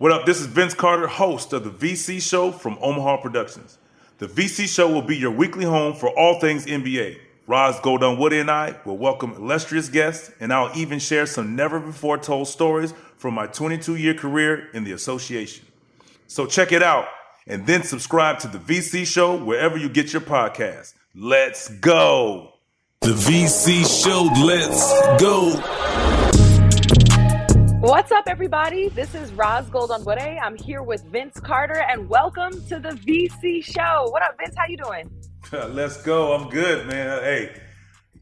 What up? This is Vince Carter, host of the VC Show from Omaha Productions. The VC Show will be your weekly home for all things NBA. Roz Gold-Onwude and I will welcome illustrious guests, and I'll even share some never before told stories from my 22 year career in the association. So check it out and then subscribe to the VC Show wherever you get your podcasts. Let's go. The VC Show, let's go. What's up, everybody? This is Roz Gold-Onwude. I'm here with Vince Carter, and welcome to the VC Show. What up, Vince? How you doing? Let's go. I'm good, man. Hey,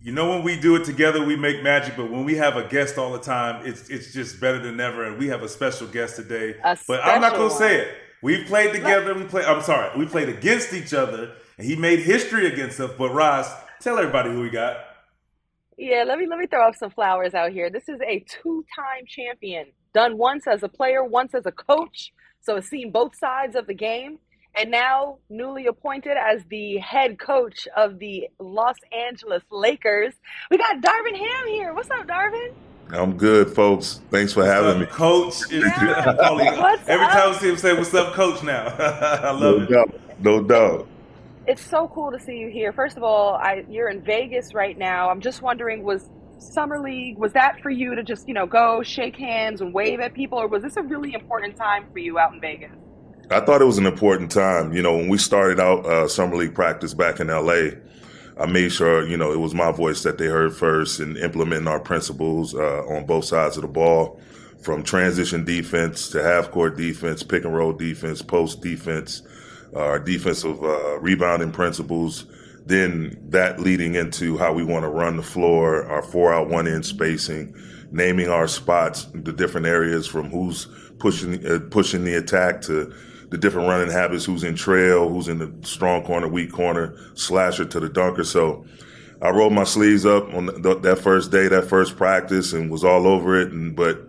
you know when we do it together, we make magic. But when we have a guest all the time, it's it's just better than ever. And we have a special guest today. A but I'm not gonna special say it. We've played together. We play. I'm sorry. We played against each other, and he made history against us. But Roz, tell everybody who we got. Yeah, let me let me throw up some flowers out here. This is a two-time champion, done once as a player, once as a coach. So has seen both sides of the game, and now newly appointed as the head coach of the Los Angeles Lakers. We got Darvin Ham here. What's up, Darvin? I'm good, folks. Thanks for having me. Coach. Is, Yeah. Only- every up? time I see him say, "What's up, Coach?" Now I No love it. doubt. No doubt. It's so cool to see you here. First of all, I, you're in Vegas right now. I'm just wondering, was Summer League was that for you to just you know go shake hands and wave at people, or was this a really important time for you out in Vegas? I thought it was an important time. You know, when we started out uh, summer league practice back in LA, I made sure you know it was my voice that they heard first and implementing our principles uh, on both sides of the ball, from transition defense to half court defense, pick and roll defense, post defense, our defensive uh, rebounding principles. Then that leading into how we want to run the floor, our four out one in spacing, naming our spots, the different areas from who's pushing uh, pushing the attack to the different running habits, who's in trail, who's in the strong corner, weak corner, slasher to the dunker. So I rolled my sleeves up on th- that first day, that first practice, and was all over it. And but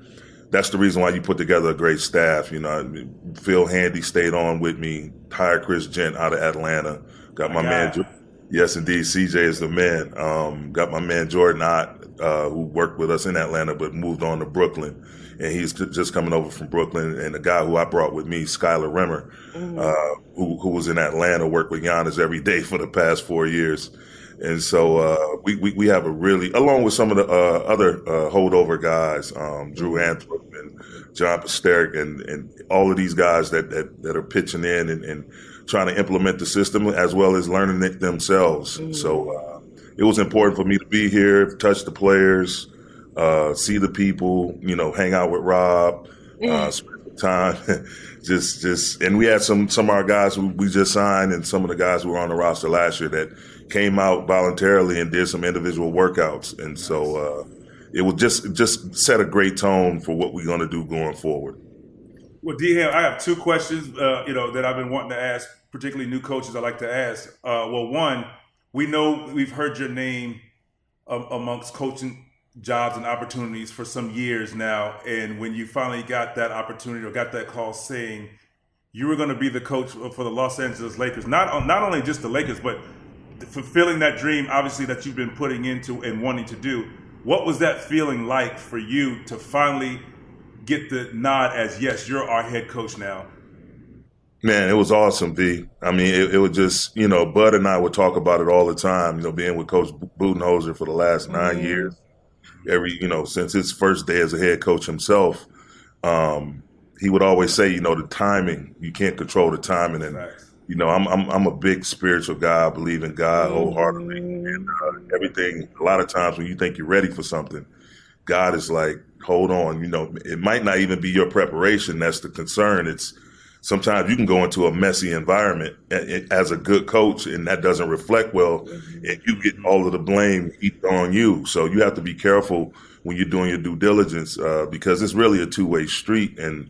that's the reason why you put together a great staff. You know, Phil Handy stayed on with me. Hired Chris Jent out of Atlanta. Got my My man. Jo- Yes, indeed. CJ is the man. Um, got my man Jordan Ott, uh, who worked with us in Atlanta, but moved on to Brooklyn. And he's just coming over from Brooklyn. And the guy who I brought with me, Schuyler Rimmer, uh, who, who was in Atlanta, worked with Giannis every day for the past four years. And so uh, we, we we have a really, along with some of the uh, other uh, holdover guys, um, Drew Anthrop and John Pasterk, and, and all of these guys that, that, that are pitching in and, and trying to implement the system as well as learning it themselves. So uh, it was important for me to be here, touch the players, uh, see the people, you know, hang out with Rob, uh, spend some time, just just. And we had some some of our guys who we just signed, and some of the guys who were on the roster last year that came out voluntarily and did some individual workouts, and so. Uh, it was just just set a great tone for what we're going to do going forward. Well, D Ham, I have two questions. Uh, you know that I've been wanting to ask, particularly new coaches. I like to ask. Uh, well, one, we know we've heard your name um, amongst coaching jobs and opportunities for some years now, and when you finally got that opportunity or got that call saying you were going to be the coach for the Los Angeles Lakers, not not only just the Lakers, but fulfilling that dream, obviously that you've been putting into and wanting to do. What was that feeling like for you to finally get the nod as yes, you're our head coach now? Man, it was awesome, V. I mean, it, it was just, you know, Bud and I would talk about it all the time, you know, being with Coach Budenholzer for the last 9 years. Every, you know, since his first day as a head coach himself, um, he would always say, you know, the timing, you can't control the timing. And, Facts. You know, I'm, I'm, I'm a big spiritual guy. I believe in God wholeheartedly. And uh, everything, a lot of times when you think you're ready for something, God is like, hold on, you know, it might not even be your preparation. That's the concern. It's, sometimes you can go into a messy environment as a good coach and that doesn't reflect well and you get all of the blame heaped on you so you have to be careful when you're doing your due diligence uh, because it's really a two-way street and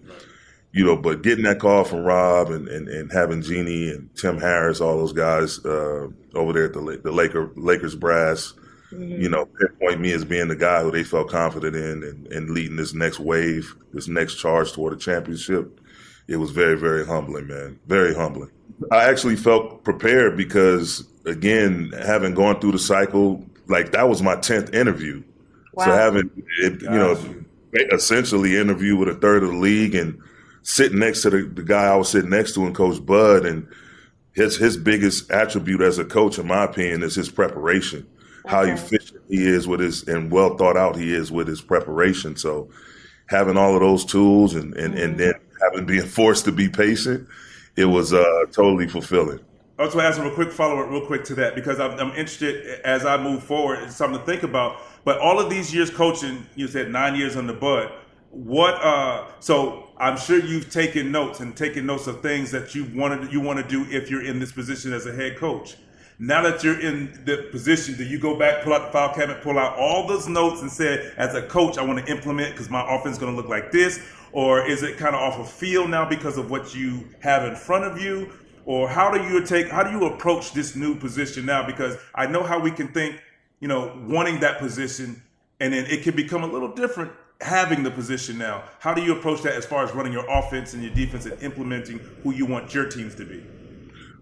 you know but getting that call from rob and, and, and having Jeanie and tim harris all those guys uh, over there at the, the Laker, lakers brass you know, pinpoint me as being the guy who they felt confident in and, and leading this next wave, this next charge toward a championship. It was very, very humbling, man. Very humbling. I actually felt prepared because, again, having gone through the cycle, like that was my 10th interview. So having, it, you know, essentially interview with a third of the league and sitting next to the, the guy I was sitting next to and Coach Bud, and his his biggest attribute as a coach, in my opinion, is his preparation. Okay. How efficient he is with his and well thought out he is with his preparation. So having all of those tools and and, mm-hmm. and then having being forced to be patient, it was uh, totally fulfilling. I was going to ask him a quick follow up, real quick to that, because I'm, I'm, interested as I move forward. It's something to think about. But all of these years coaching, you said nine years on the Bud. What? Uh, so I'm sure you've taken notes and taken notes of things that you wanted you want to do if you're in this position as a head coach. Now that you're in the position, do you go back, pull out the file cabinet, pull out all those notes, and say, as a coach, I want to implement because my offense is going to look like this? Or is it kind of off of feel now because of what you have in front of you? Or how do you take, how do you approach this new position now? Because I know how we can think, you know, wanting that position, and then it can become a little different having the position now. How do you approach that as far as running your offense and your defense and implementing who you want your teams to be?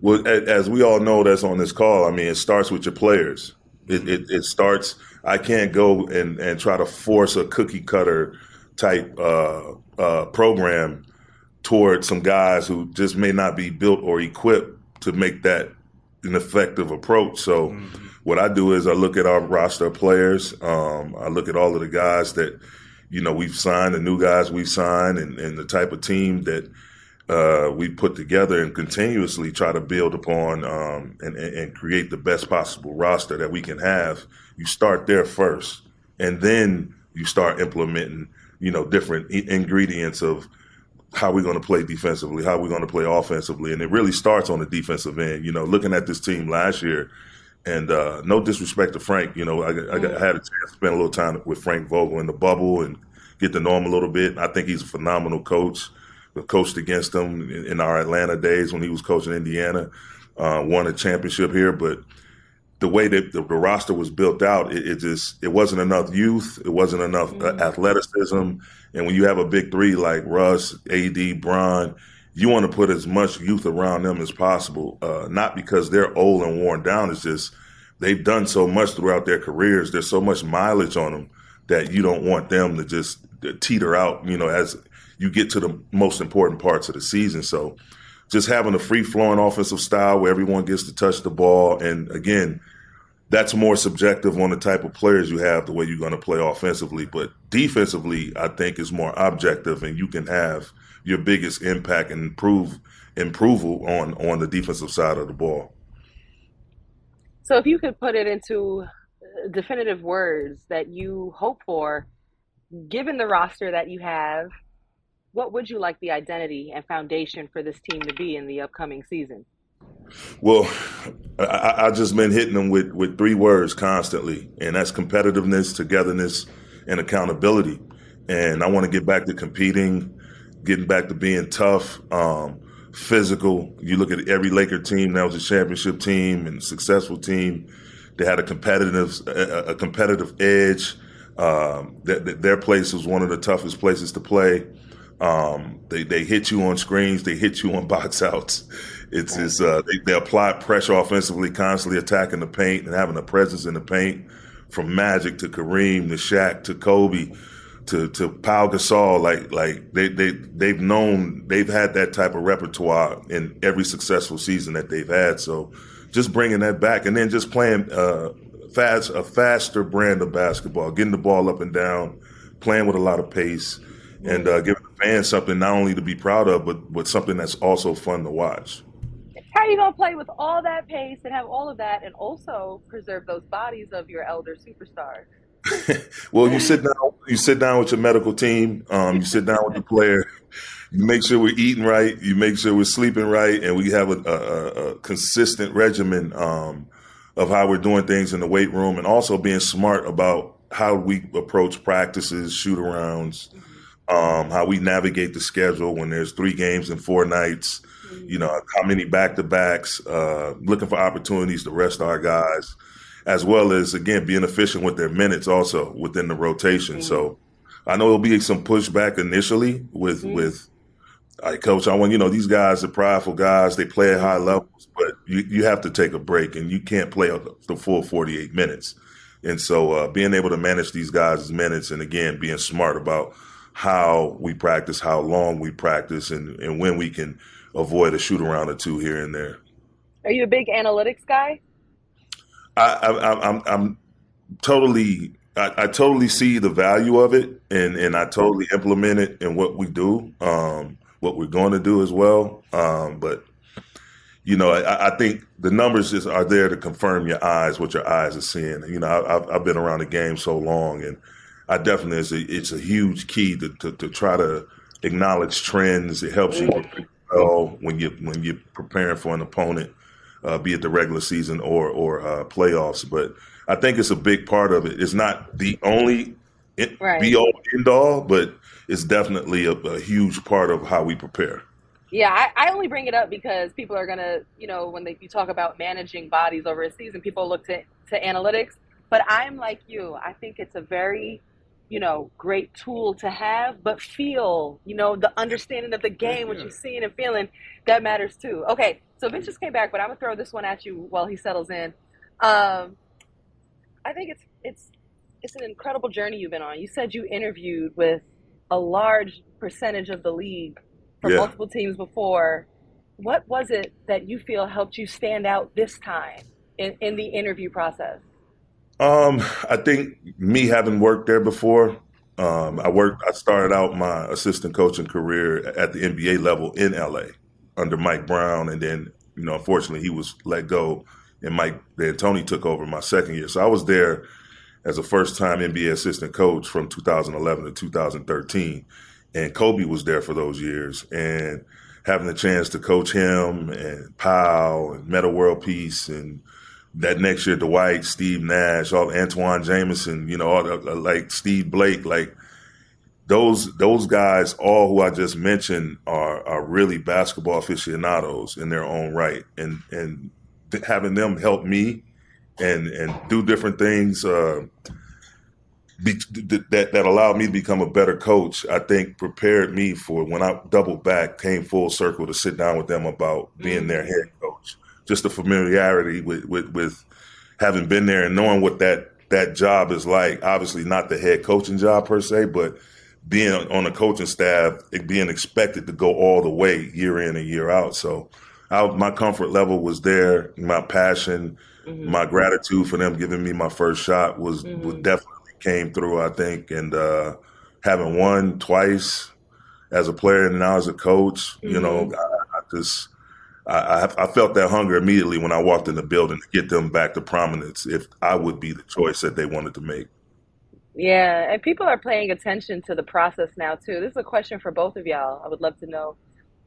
Well, as we all know, that's on this call. I mean, it starts with your players. It, it, it starts. I can't go and, and try to force a cookie cutter type uh, uh, program toward some guys who just may not be built or equipped to make that an effective approach. So, mm-hmm. what I do is I look at our roster of players. Um, I look at all of the guys that you know we've signed, the new guys we've signed, and, and the type of team that uh, we put together and continuously try to build upon um, and, and, create the best possible roster that we can have. You start there first, and then you start implementing, you know, different ingredients of how we're going to play defensively, how we're going to play offensively, and it really starts on the defensive end. You know, looking at this team last year, and uh, no disrespect to Frank, you know, I, I, I, had a chance to spend a little time with Frank Vogel in the bubble and get to know him a little bit. I think he's a phenomenal coach We coached against him in our Atlanta days when he was coaching Indiana. Uh, won a championship here, but the way that the, the roster was built out, it, it, just it wasn't enough youth, it wasn't enough uh, mm-hmm. athleticism, and when you have a big three like Russ, AD, Bron, you want to put as much youth around them as possible. Uh, not because they're old and worn down, it's just they've done so much throughout their careers. There's so much mileage on them that you don't want them to just teeter out, you know, as you get to the most important parts of the season. So just having a free flowing offensive style where everyone gets to touch the ball. And again, that's more subjective on the type of players you have, the way you're going to play offensively. But defensively, I think is more objective, and you can have your biggest impact and improve improval on on the defensive side of the ball. So, if you could put it into uh, definitive words that you hope for, given the roster that you have what would you like the identity and foundation for this team to be in the upcoming season? Well, I, I just been hitting them with, with three words constantly, and that's competitiveness, togetherness, and accountability. And I want to get back to competing, getting back to being tough, um, physical. You look at every Laker team that was a championship team and successful team. They had a competitive a, a competitive edge. Um, their place was one of the toughest places to play. Um, they they hit you on screens, they hit you on box outs. It's it's uh, they, they apply pressure offensively, constantly attacking the paint and having a presence in the paint. From Magic to Kareem to Shaq to Kobe to to Pau Gasol, like like they they they've known they've had that type of repertoire in every successful season that they've had. So just bringing that back and then just playing uh, fast a faster brand of basketball, getting the ball up and down, playing with a lot of pace and uh, giving the fans something not only to be proud of, but but something that's also fun to watch. How are you gonna play with all that pace and have all of that, and also preserve those bodies of your elder superstars? well, you sit down. You sit down with your medical team. Um, you sit down with the player. You make sure we're eating right. You make sure we're sleeping right, and we have a, a, a consistent regimen um, of how we're doing things in the weight room, and also being smart about how we approach practices, shoot arounds, um, how we navigate the schedule when there's three games in four nights, you know, how many back to backs, uh, looking for opportunities to rest our guys, as well as, again, being efficient with their minutes also within the rotation. Mm-hmm. So I know there'll be some pushback initially with, mm-hmm. with, all right, coach, I want, you know, these guys are prideful guys. They play at high levels, but you, you have to take a break and you can't play the full 48 minutes. And so uh, being able to manage these guys' minutes and, again, being smart about – how we practice, how long we practice, and, and when we can avoid a shoot around or two here and there. Are you a big analytics guy? I, I, I'm, I'm totally I, I, totally see the value of it and, and I totally implement it in what we do, um, what we're going to do as well. Um, but, you know, I, I, think the numbers just are there to confirm your eyes, what your eyes are seeing. You know, I, have been around the game so long and I definitely, it's a, it's a huge key to, to, to try to acknowledge trends. It helps you well when you when you're preparing for an opponent, uh, be it the regular season or, or uh, playoffs. But, I think it's a big part of it. It's not the only right. be all end all, but it's definitely a, a, huge part of how we prepare. Yeah, I, I, only bring it up because people are gonna, you know, when they, you talk about managing bodies over a season, people look to, to analytics. But I'm like you. I think it's a very, you know, great tool to have, but feel, you know, the understanding of the game, what you're seeing and feeling, that matters too. Okay, so Vince just came back, but I'm gonna throw this one at you while he settles in. Um, I think it's it's it's an incredible journey you've been on. You said you interviewed with a large percentage of the league for yeah. multiple teams before. What was it that you feel helped you stand out this time in, in the interview process? Um, I think me having worked there before, um, I worked. I started out my assistant coaching career at the NBA level in LA under Mike Brown, and then you know, unfortunately, he was let go and Mike D'Antoni took over my second year. So I was there as a first time NBA assistant coach from 2011 to 2013. And Kobe was there for those years. And having the chance to coach him and Powell and Metta World Peace and that next year Dwight, Steve Nash, all Antawn Jamison, you know, all the, like Steve Blake, like those those guys, all who I just mentioned, are are really basketball aficionados in their own right, and and having them help me and and do different things uh, be, that that allowed me to become a better coach. I think prepared me for when I doubled back, came full circle to sit down with them about being mm-hmm. their head coach. Just the familiarity with, with with having been there and knowing what that that job is like. Obviously, not the head coaching job per se, but being on a coaching staff, being expected to go all the way year in and year out. So I, my comfort level was there. My passion, mm-hmm. my gratitude for them giving me my first shot was, mm-hmm. was definitely came through. I think, and uh, having won twice as a player and now as a coach, mm-hmm. you know, mm-hmm. I, I just. I, I, felt that hunger immediately when I walked in the building to get them back to prominence if I would be the choice that they wanted to make. Yeah, and people are paying attention to the process now too. This is a question for both of y'all. I would love to know.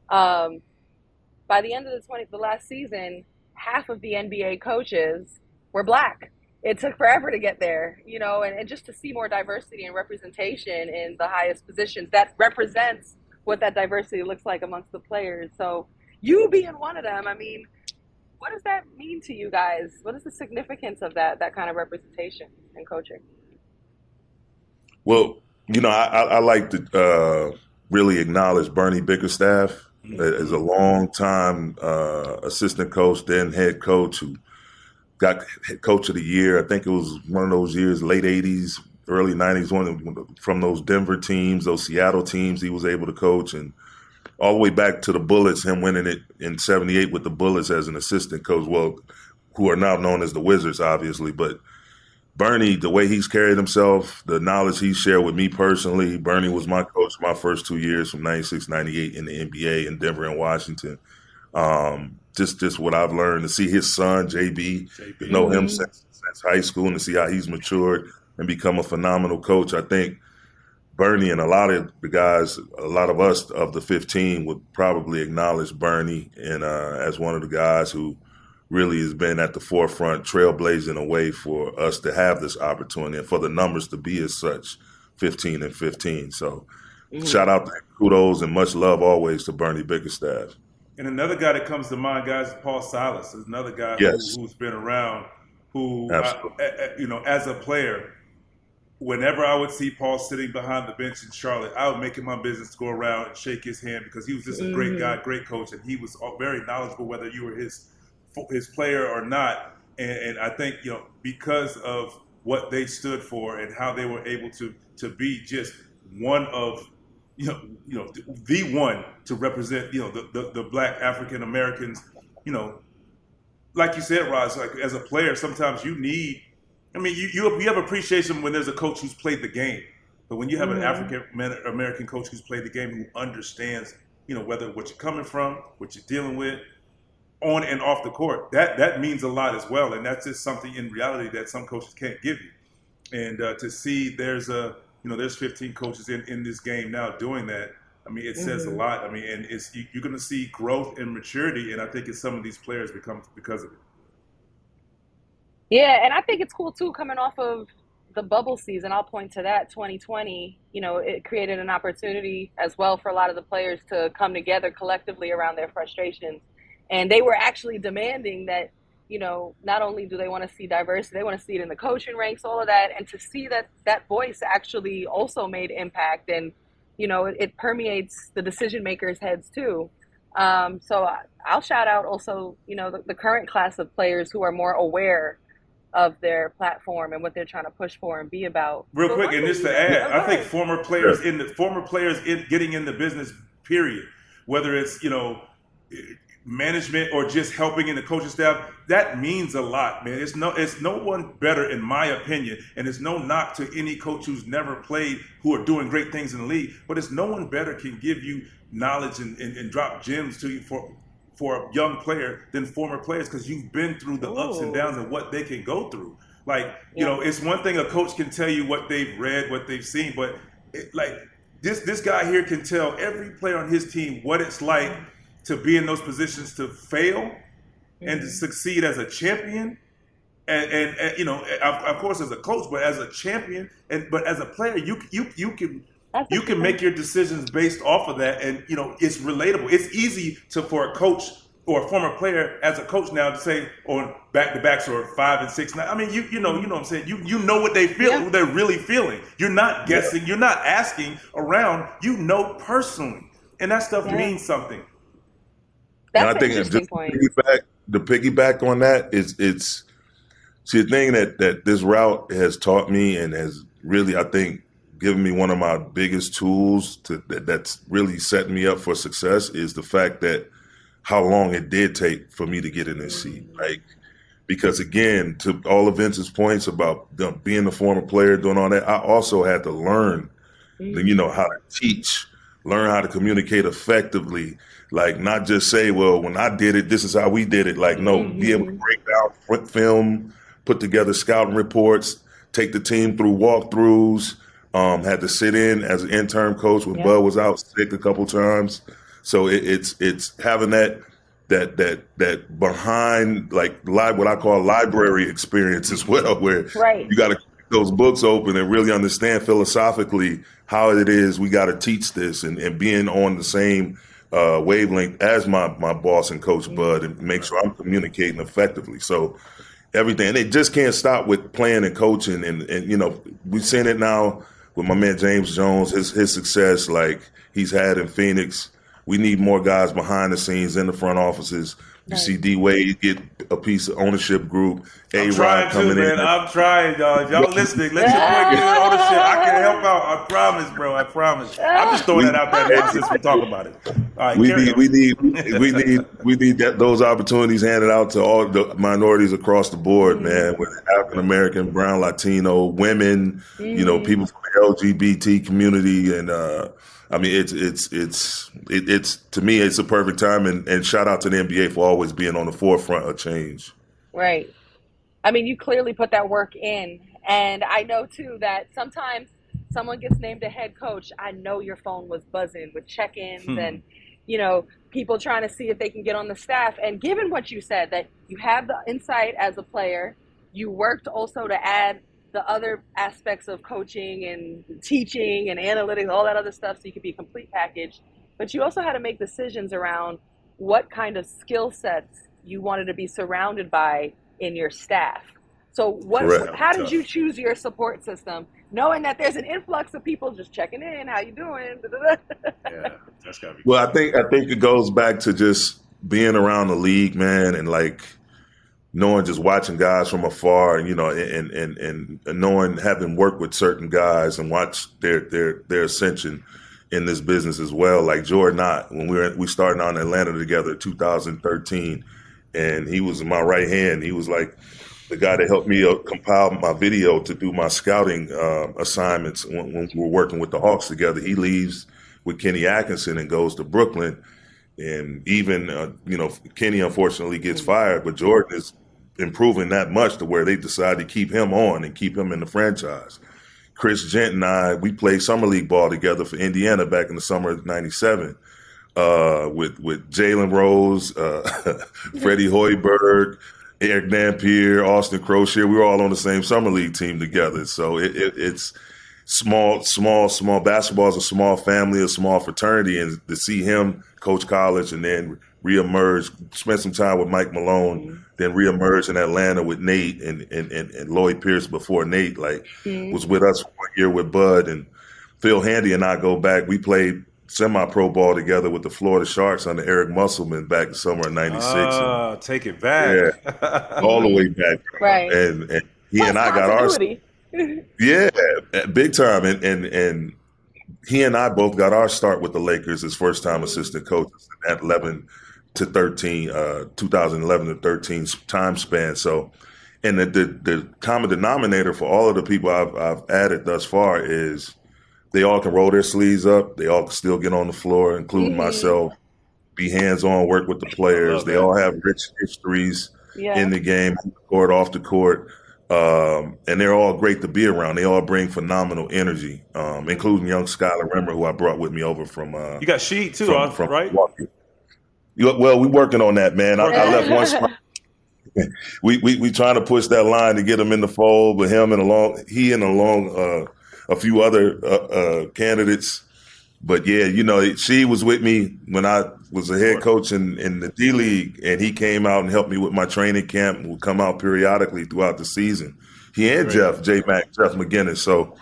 Um, by the end of the 20 the last season, half of the NBA coaches were black. It took forever to get there, you know, and, and just to see more diversity and representation in the highest positions that represents what that diversity looks like amongst the players. So you being one of them, I mean, what does that mean to you guys? What is the significance of that that kind of representation in coaching? Well, you know, I, I, I like to uh, really acknowledge Bernie Bickerstaff as a long time uh, assistant coach, then head coach who got head coach of the year. I think it was one of those years, late '80s, early '90s, one from those Denver teams, those Seattle teams. He was able to coach, and all the way back to the Bullets, him winning it in '78 with the Bullets as an assistant coach. Well, who are now known as the Wizards, obviously, but Bernie, the way he's carried himself, the knowledge he shared with me personally, Bernie was my coach my first two years from 96, 98 in the NBA in Denver and Washington. Um, just just what I've learned to see his son, JB, JB. know him since, since high school and to see how he's matured and become a phenomenal coach. I think Bernie and a lot of the guys, a lot of us of the 15 would probably acknowledge Bernie and uh, as one of the guys who – really has been at the forefront, trailblazing a way for us to have this opportunity and for the numbers to be as such 15 and 15. So, mm-hmm. shout out to kudos and much love always to Bernie Bickerstaff. And another guy that comes to mind, guys, is Paul Silas. Is another guy yes. who, has been around. Who, I, you know, as a player, whenever I would see Paul sitting behind the bench in Charlotte, I would make it my business to go around and shake his hand because he was just a mm-hmm. great guy, great coach, and he was very knowledgeable. Whether you were his his player or not. And, and, I think you know because of what they stood for and how they were able to to be just one of you know, you know, the one to represent, you know, the, the, the black African Americans, you know, like you said, Roz, like as a player, sometimes you need, I mean, you, you, you have appreciation when there's a coach who's played the game. But when you have mm-hmm. an African American coach who's played the game, who understands, you know, whether what you're coming from, what you're dealing with, on and off the court, that that means a lot as well. And that's just something in reality that some coaches can't give you. And uh, to see there's a you know, there's 15 coaches in, in this game now doing that. I mean, it says mm-hmm. a lot. I mean, and it's you, are going to see growth and maturity, and I think it's some of these players become because of it. Yeah, and I think it's cool too coming off of the bubble season. I'll point to that 2020. You know, it created an opportunity as well for a lot of the players to come together collectively around their frustrations, and they were actually demanding that you know, not only do they want to see diversity, they want to see it in the coaching ranks, all of that, and to see that that voice actually also made impact and, you know, it, it permeates the decision makers' heads too. Um, so I'll shout out also, you know, the, the, current class of players who are more aware of their platform and what they're trying to push for and be about. Real so quick, and just to add, I think former players in the former players in getting in the business, period, whether it's you know management or just helping in the coaching staff, that means a lot, man. It's no it's no one better in my opinion, and it's no knock to any coach who's never played who are doing great things in the league, but it's no one better can give you knowledge and, and, and drop gems to you for for a young player than former players because you've been through the Ooh. ups and downs and what they can go through. Like, you yeah. know, it's one thing a coach can tell you what they've read, what they've seen, but it, like this this guy here can tell every player on his team what it's like to be in those positions to fail mm-hmm. and to succeed as a champion. And, and, and you know, of, of, course, as a coach, but as a champion, and but as a player, you you you can you can make your decisions based off of that, and you know it's relatable. It's easy to for a coach or a former player as a coach now to say on back to backs or five and six. Nine. I mean, you you know you know what I'm saying. You you know what they feel, yeah. what they're really feeling. You're not guessing. Yeah. You're not asking around. You know personally, and that stuff yeah. means something. That's and I think just point. piggyback, the piggyback on that is it's see the thing that that this route has taught me and has really I think given me one of my biggest tools to that, that's really setting me up for success is the fact that how long it did take for me to get in this seat. Like because again, to all of Vince's points about being a former player, doing all that, I also had to learn, mm-hmm. you know, how to teach, learn how to communicate effectively, like not just say, well, when I did it, this is how we did it. Like no, mm-hmm. be able to break down film, put together scouting reports, take the team through walkthroughs. Um, had to sit in as an intern coach when yeah. Bud was out sick a couple times. So it, it's it's having that that that that behind like li- what I call library experience as well, where right. you got to those books open and really understand philosophically how it is we got to teach this and, and being on the same uh, wavelength as my my boss and coach Bud and make sure I'm communicating effectively. So everything they just can't stop with playing and coaching and, and you know we've seen it now with my man James Jones his his success like he's had in Phoenix. We need more guys behind the scenes in the front offices you see D Wade get a piece of ownership group. A Rod coming too, man. in. I'm trying, y'all. If y'all listening, let your boy get ownership. I can help out. I promise, bro. I promise. I'm just throwing we, that out there since we talk about it. All right, we need, we need, we need, we need that those opportunities handed out to all the minorities across the board, mm-hmm. man. With African American, Brown, Latino, women, mm-hmm. you know, mm-hmm. people from the LGBT community, and. uh I mean, it's it's it's it, it's to me, it's a perfect time, and, and shout out to the NBA for always being on the forefront of change. Right. I mean, you clearly put that work in, and I know too that sometimes someone gets named a head coach. I know your phone was buzzing with check-ins hmm. and you know people trying to see if they can get on the staff. And given what you said, that you have the insight as a player, you worked also to add the other aspects of coaching and teaching and analytics, all that other stuff, so you could be a complete package. But you also had to make decisions around what kind of skill sets you wanted to be surrounded by in your staff. So, what? Correct. How did you choose your support system, knowing that there's an influx of people just checking in, how you doing? yeah, that's gotta be. Well, I think I think it goes back to just being around the league, man, and like knowing just watching guys from afar and you know and and and knowing having worked with certain guys and watch their their their ascension in this business as well. Like Jordan Ott, when we were we started on Atlanta together 2013, and he was my right hand. He was like the guy that helped me uh, compile my video to do my scouting uh, assignments when, when, we were working with the Hawks together. He leaves with Kenny Atkinson and goes to Brooklyn. And even, uh, you know, Kenny unfortunately gets fired, but Jordan is improving that much to where they decide to keep him on and keep him in the franchise. Chris Jent and I, we played summer league ball together for Indiana back in the summer of '97 uh, with with Jalen Rose, uh, Freddie Hoiberg, Erick Dampier, Austin Croshere. We were all on the same summer league team together. So it, it, it's small, small, small. Basketball is a small family, a small fraternity, and to see him coach college and then reemerge, spend some time with Mike Malone, mm-hmm. then reemerge in Atlanta with Nate and, and, and, and Lloyd Pierce before Nate, like mm-hmm. was with us one year with Bud and Phil Handy and I go back. We played semi pro ball together with the Florida Sharks under Eric Musselman back in summer of '96. Ah, take it back. Yeah, all the way back. Right. And, and he and I got ours. Yeah, big time. And and and he and I both got our start with the Lakers as first time assistant coaches at 11 to 13, uh, 2011 to 13 time span. So, and the, the, the common denominator for all of the people I've, I've added thus far is they all can roll their sleeves up. They all can still get on the floor, including mm-hmm. myself, be hands on, work with the players. They all have rich histories yeah. in the game, court, off the court. Um, and they're all great to be around. They all bring phenomenal energy, um, including young Schuyler Rimmer, who I brought with me over from. Uh, you got Sheed too, from, from right? You, well, we're working on that, man. I, I left one spot. we, we we trying to push that line to get him in the fold, but him and along he and along uh, a few other uh, uh, candidates. But yeah, you know, she was with me when I was a head coach in, in the D League, and he came out and helped me with my training camp. Would come out periodically throughout the season. He and Great. Jeff, J Mac, Jeff McGinnis. So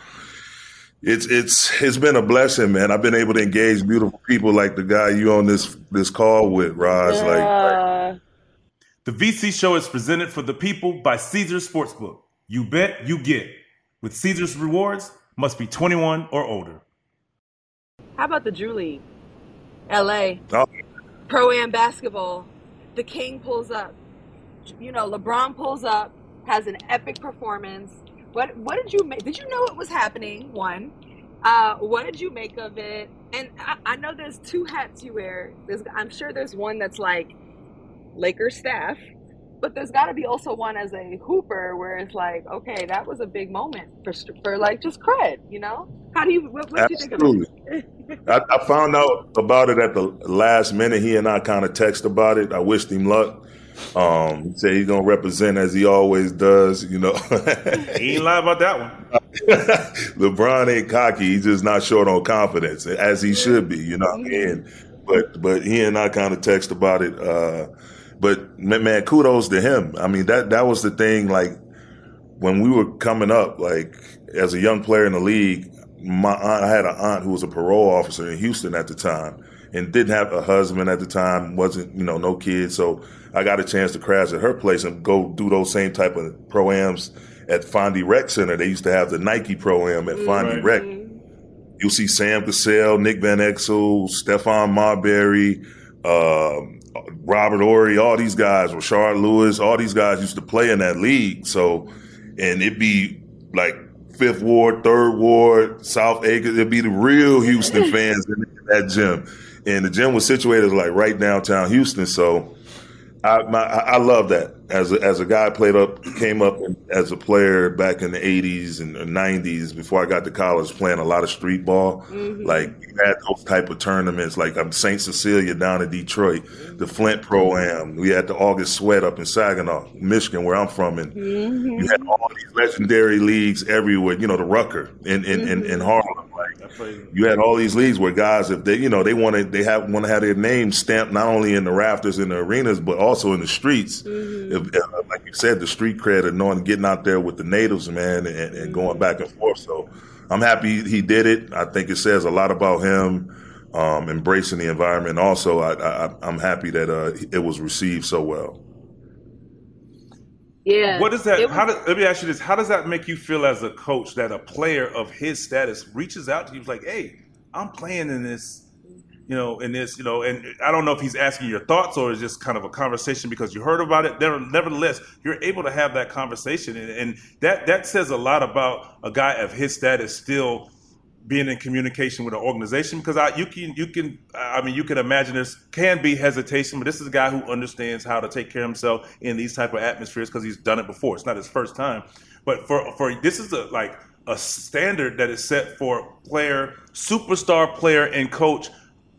it's it's it's been a blessing, man. I've been able to engage beautiful people like the guy you on this this call with, Roz. Yeah. Like, like the VC show is presented for the people by Caesars Sportsbook. You bet, you get. With Caesars Rewards, must be 21 or older. How about the Drew League? LA. Oh. Pro Am basketball. The King pulls up. You know, LeBron pulls up, has an epic performance. What what did you make? Did you know it was happening? One. Uh, what did you make of it? And I, I know there's two hats you wear. There's, I'm sure there's one that's like Lakers staff, but there's got to be also one as a hooper where it's like, okay, that was a big moment for for like just cred, you know? How do you what, what do you think of it? I, I, found out about it at the last minute. He and I kind of text about it. I wished him luck. Um, he said he's gonna represent as he always does. You know, he ain't lie about that one. LeBron ain't cocky. He's just not short on confidence, as he should be. You know, what I mean? but but he and I kind of text about it. Uh, but man, kudos to him. I mean, that that was the thing. Like when we were coming up, like as a young player in the league, my aunt, I had an aunt who was a parole officer in Houston at the time, and didn't have a husband at the time. wasn't you know no kids, so I got a chance to crash at her place and go do those same type of proams at Fonde Rec Center. They used to have the Nike Pro Am at Fonde right. Rec. You'll see Sam Cassell, Nick Van Exel, Stephon Marbury, um, Robert Horry, all these guys, Rashard Lewis, all these guys used to play in that league. So, and it'd be like Fifth Ward, Third Ward, South Acres. It'd be the real Houston fans in that gym. And the gym was situated like right downtown Houston. So I, my, I love that as a, as a guy played up came up as a player back in the 80s and 90s before I got to college playing a lot of street ball mm-hmm. like you had those type of tournaments like I'm St. Cecilia down in Detroit the Flint Pro Am we had the August Sweat up in Saginaw Michigan where I'm from and mm-hmm. you had all these legendary leagues everywhere you know the Rucker in in, mm-hmm. in, in Harlem you had all these leagues where guys, if they, you know, they want to, they have want to have their name stamped not only in the rafters in the arenas, but also in the streets. If, uh, like you said, the street cred and knowing getting out there with the natives, man, and, and mm-hmm. going back and forth. So I'm happy he did it. I think it says a lot about him. Um, embracing the environment. Also, I, am happy that uh, it was received so well. Yeah. What is that? Was, how does, let me ask you this: How does that make you feel as a coach that a player of his status reaches out to you? Like, hey, I'm playing in this, you know, in this, you know, and I don't know if he's asking your thoughts or it's just kind of a conversation because you heard about it. There, nevertheless, you're able to have that conversation, and, and that that says a lot about a guy of his status still being in communication with an organization because I, you can you can I mean you can imagine there can be hesitation, but this is a guy who understands how to take care of himself in these type of atmospheres because he's done it before. It's not his first time, but for for this is a like a standard that is set for player, superstar player, and coach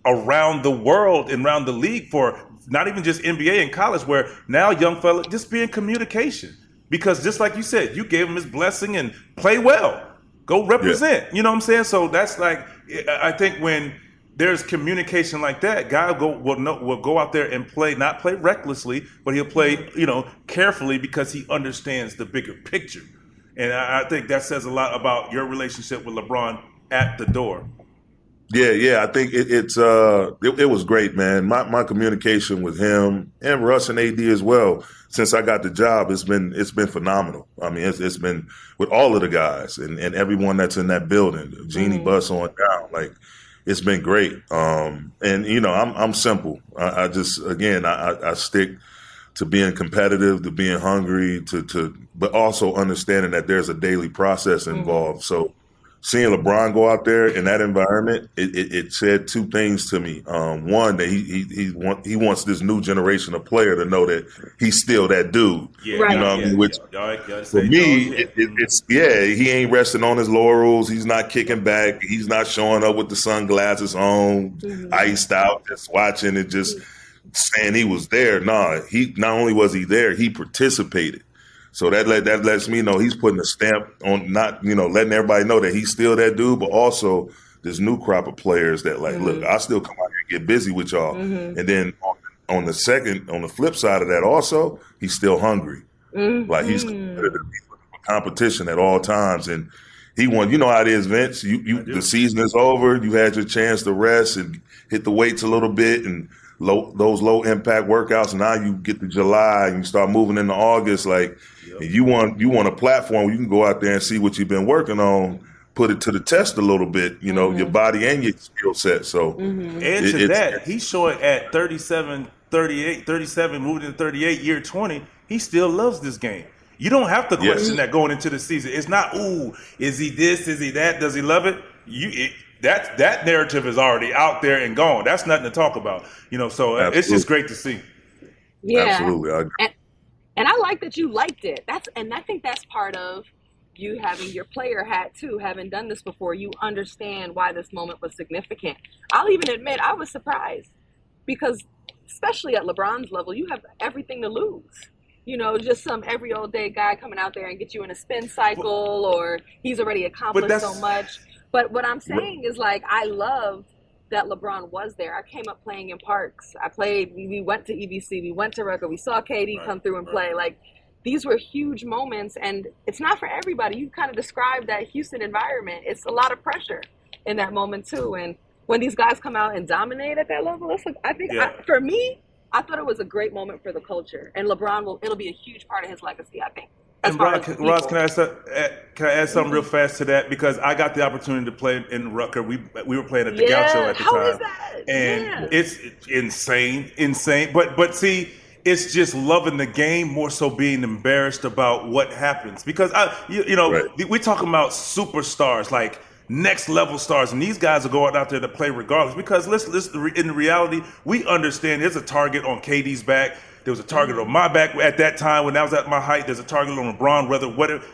around the world and around the league for not even just NBA and college, where now young fella just be in communication because just like you said, you gave him his blessing and play well Go represent. Yeah. You know what I'm saying? So that's like I think when there's communication like that, guy go will know, will go out there and play, not play recklessly, but he'll play, mm-hmm. you know, carefully because he understands the bigger picture. And I, I think that says a lot about your relationship with LeBron at the door. Yeah, yeah, I think it, it's uh, it, it, was great, man. My my communication with him and Russ and AD as well. Since I got the job, it's been it's been phenomenal. I mean, it's, it's been with all of the guys and, and everyone that's in that building, Jeanie mm-hmm. Buss on down. Like, it's been great. Um, and you know, I'm I'm simple. I, I just again, I, I stick to being competitive, to being hungry, to to but also understanding that there's a daily process mm-hmm. involved. Mm-hmm. So seeing LeBron go out there in that environment, it, it, it said two things to me. Um, one, that he he he, want, he, wants this new generation of player to know that he's still that dude. Yeah, right. You know what yeah, I mean? Which y'all, for me, it, it's yeah, he ain't resting on his laurels. He's not kicking back. He's not showing up with the sunglasses on, mm-hmm. iced out, just watching it, just saying he was there. Nah, he not only was he there, he participated. So that let, that lets me know he's putting a stamp on not you know letting everybody know that he's still that dude, but also this new crop of players that like, mm-hmm. look, I still come out here and get busy with y'all. Mm-hmm. And then on, on, the second, on the flip side of that, also he's still hungry. Mm-hmm. Like he's competition at all times, and he won. You know how it is, Vince. You, you the season is over. You had your chance to rest and hit the weights a little bit and low those low impact workouts. Now you get to July and you start moving into August. Like and you want you want a platform where you can go out there and see what you've been working on, put it to the test a little bit, you know, mm-hmm. your body and your skill set. So mm-hmm. and it, to that, he's showing at 37, 38, 37, moving to 38, year 20, he still loves this game. You don't have to question yes. that going into the season. It's not, ooh, is he this? Is he that? Does he love it? You it, that that narrative is already out there and gone. That's nothing to talk about. You know, so Absolutely. it's just great to see. Yeah. Absolutely. And, and I like that you liked it. That's and I think that's part of you having your player hat too, having done this before, you understand why this moment was significant. I'll even admit I was surprised because especially at LeBron's level, you have everything to lose. You know, just some every old day guy coming out there and get you in a spin cycle or he's already accomplished so much. But what I'm saying is like I love that LeBron was there. I came up playing in parks. I played. We, we went to EBC. We went to Rucker. We saw KD right, come through and right. play. Like these were huge moments, and it's not for everybody. You kind of described that Houston environment. It's a lot of pressure in that moment too. And when these guys come out and dominate at that level, it's like, I think yeah. I, for me, I thought it was a great moment for the culture, and LeBron will. It'll be a huge part of his legacy. I think and Ross, can, Ross, can I add, uh, can I add something real fast to that because I got the opportunity to play in Rucker. We we were playing at the yeah. Gaucho at the How time, is that? and yeah. it's insane, insane. But but see, it's just loving the game more so being embarrassed about what happens because I you, you know right. we're talking about superstars like next level stars, and these guys are going out there to play regardless. Because listen, listen in reality, we understand there's a target on KD's back. There was a target on my back at that time when I was at my height. There's a target on LeBron, whether whatever.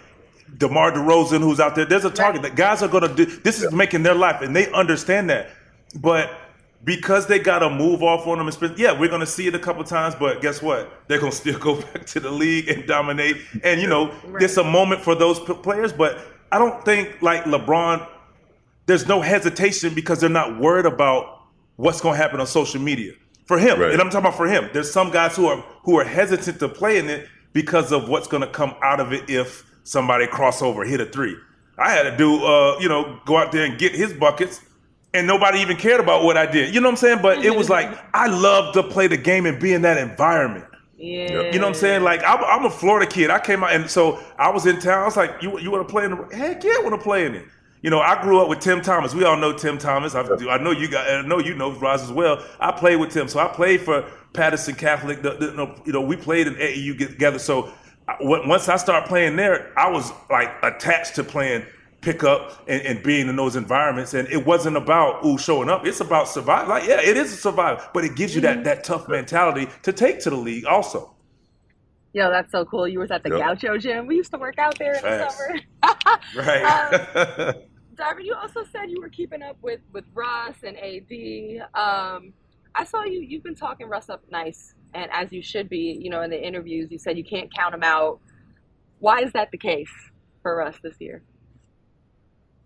DeMar DeRozan, who's out there, there's a target that guys are going to do. This is making their life, and they understand that. But because they got to move off on them spend, yeah, we're going to see it a couple times, but guess what? They're going to still go back to the league and dominate. And, you know, right. there's a moment for those players, but I don't think like LeBron, there's no hesitation because they're not worried about what's going to happen on social media for him. Right. And I'm talking about for him. There's some guys who are who are hesitant to play in it because of what's going to come out of it if somebody crossover hit a three. I had to do, uh, you know, go out there and get his buckets, and nobody even cared about what I did. You know what I'm saying? But it was like I love to play the game and be in that environment. Yeah. You know what I'm saying? Like I'm, I'm, a Florida kid. I came out and so I was in town. I was like, "You you want to play in the heck yeah, I want to play in it." You know, I grew up with Tim Thomas. We all know Tim Thomas. I, I know you got. I know you know Roz as well. I played with Tim, so I played for Paterson Catholic. The, the, you know, we played in AAU together. So I, once I started playing there, I was like attached to playing pickup and, and being in those environments. And it wasn't about ooh showing up. It's about survival. Like yeah, it is a survival, but it gives you that that tough mentality to take to the league also. Yo, that's so cool. You was at the yep. Gaucho gym. We used to work out there in Fast. the summer. right. um, Darvin, you also said you were keeping up with with Russ and AD. Um, I saw you. You've been talking Russ up nice, and as you should be. You know, in the interviews, you said you can't count him out. Why is that the case for Russ this year?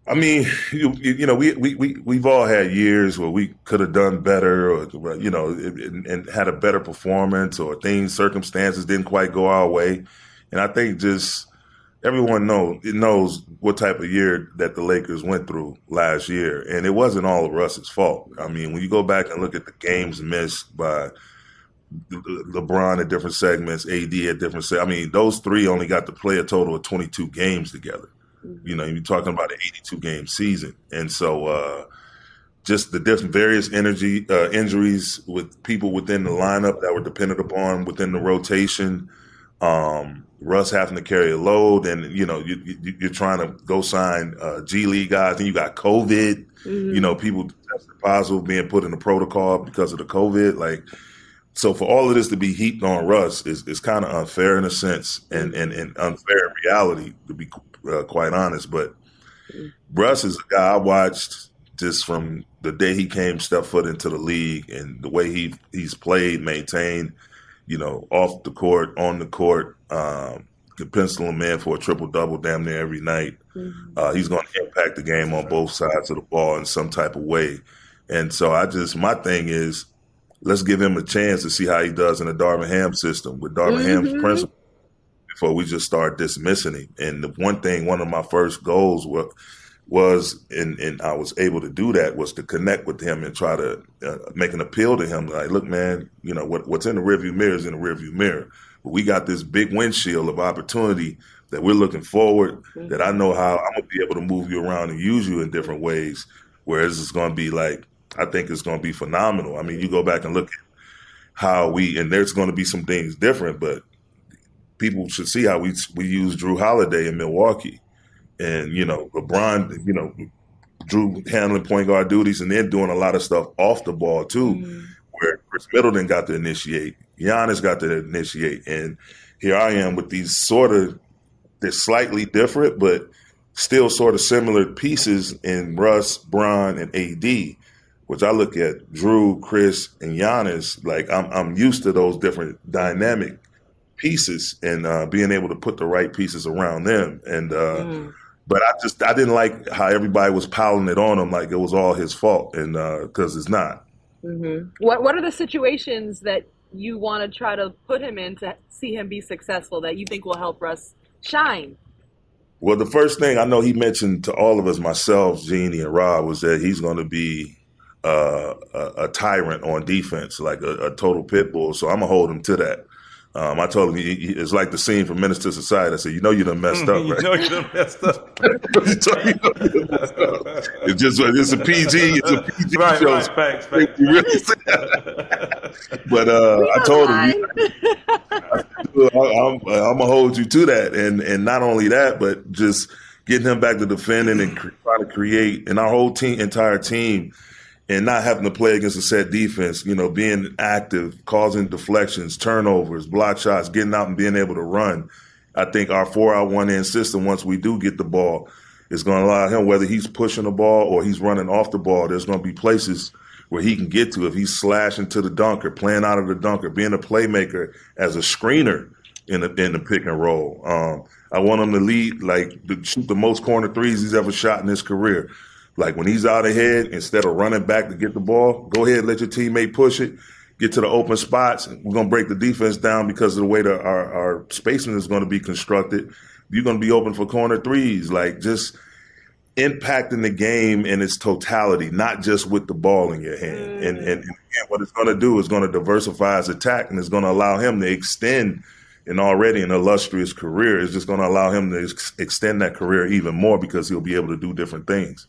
I mean, you, you, know, we, we, we, we've all had years where we could have done better or, you know, and, and, had a better performance or things, circumstances didn't quite go our way. And I think just everyone knows, it knows what type of year that the Lakers went through last year. And it wasn't all of Russ's fault. I mean, when you go back and look at the games missed by LeBron at different segments, AD at different segments, I mean, those three only got to play a total of 22 games together. You know, you're talking about an 82 game season, and so uh, just the different various energy uh, injuries with people within the lineup that were dependent upon within the rotation. Um, Russ having to carry a load, and you know you, are trying to go sign uh, G League guys, and you got COVID. Mm-hmm. You know, people positive, being put in the protocol because of the COVID. Like, so for all of this to be heaped on Russ is, is kind of unfair in a sense, and, and, and unfair in reality, to be uh, quite honest. But Russ is a guy I watched just from the day he came step foot into the league and the way he he's played, maintained, you know, off the court, on the court. Um, could pencil him in for a triple double damn near every night. Mm-hmm. Uh, he's going to impact the game on both sides of the ball in some type of way. And so I just my thing is let's give him a chance to see how he does in the Darvin Ham system with Darvin mm-hmm. Ham's principle before we just start dismissing him. And the one thing, one of my first goals was, was and, and I was able to do that was to connect with him and try to uh, make an appeal to him. Like, look, man, you know what, what's in the rearview mirror is in the rearview mirror. But we got this big windshield of opportunity that we're looking forward. Mm-hmm. That I know how I'm gonna be able to move you around and use you in different ways. Whereas it's gonna be like I think it's gonna be phenomenal. I mean, you go back and look at how we and there's going to be some things different, but people should see how we we use Jrue Holiday in Milwaukee, and you know LeBron, you know Jrue handling point guard duties, and then doing a lot of stuff off the ball too, mm-hmm. where Khris Middleton got to initiate, Giannis got to initiate, and here I am with these sort of they're slightly different, but still sort of similar pieces in Russ, Bron, and AD. Which I look at Jrue, Chris, and Giannis. Like I'm, I'm used to those different dynamic pieces and uh, being able to put the right pieces around them. And uh, mm. But I just I didn't like how everybody was piling it on him like it was all his fault, and because uh, it's not. Mm-hmm. What What are the situations that you want to try to put him in to see him be successful that you think will help Russ shine? Well, the first thing I know he mentioned to all of us, myself, Jeanie, and Rob, was that he's going to be uh, a, a, tyrant on defense, like a, a, total pit bull. So I'm gonna hold him to that. Um, I told him he, he, it's like the scene from Menace II Society. I said, "You know you done messed up, right? you know you done messed up. It's just it's a PG, it's a PG right, show. Right, facts, facts. but uh, I told him, I, am gonna hold you to that, and and not only that, but just getting him back to defending and trying to create, and our whole team, entire team and not having to play against a set defense, you know, being active, causing deflections, turnovers, block shots, getting out and being able to run. I think our four out one in system, once we do get the ball, is going to allow him, whether he's pushing the ball or he's running off the ball, there's going to be places where he can get to if he's slashing to the dunker, playing out of the dunker, being a playmaker as a screener in the, in the pick and roll. Um, I want him to lead, like, to shoot the most corner threes he's ever shot in his career. Like when he's out ahead, instead of running back to get the ball, go ahead, let your teammate push it, get to the open spots. We're gonna break the defense down because of the way that our, our spacing is going to be constructed. You're going to be open for corner threes, like just impacting the game in its totality, not just with the ball in your hand. Mm. And, and, and what it's going to do is going to diversify his attack, and it's going to allow him to extend and already an illustrious career It's just going to allow him to ex- extend that career even more because he'll be able to do different things.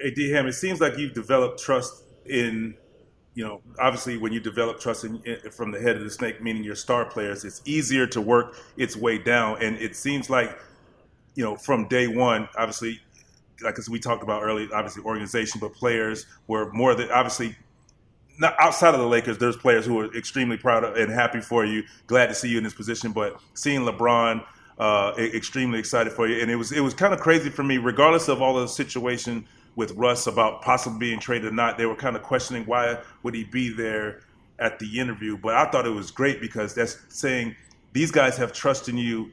Hey, D Ham, it seems like you've developed trust in, you know, obviously when you develop trust in, in, from the head of the snake, meaning your star players, it's easier to work its way down. And it seems like, you know, from day one, obviously, like as we talked about earlier, obviously organization, but players were more than obviously not outside of the Lakers, there's players who are extremely proud of and happy for you, glad to see you in this position. But seeing LeBron, uh, extremely excited for you, and it was it was kind of crazy for me, regardless of all the situation with Russ about possibly being traded or not. They were kind of questioning why would he be there at the interview, but I thought it was great because that's saying these guys have trust in you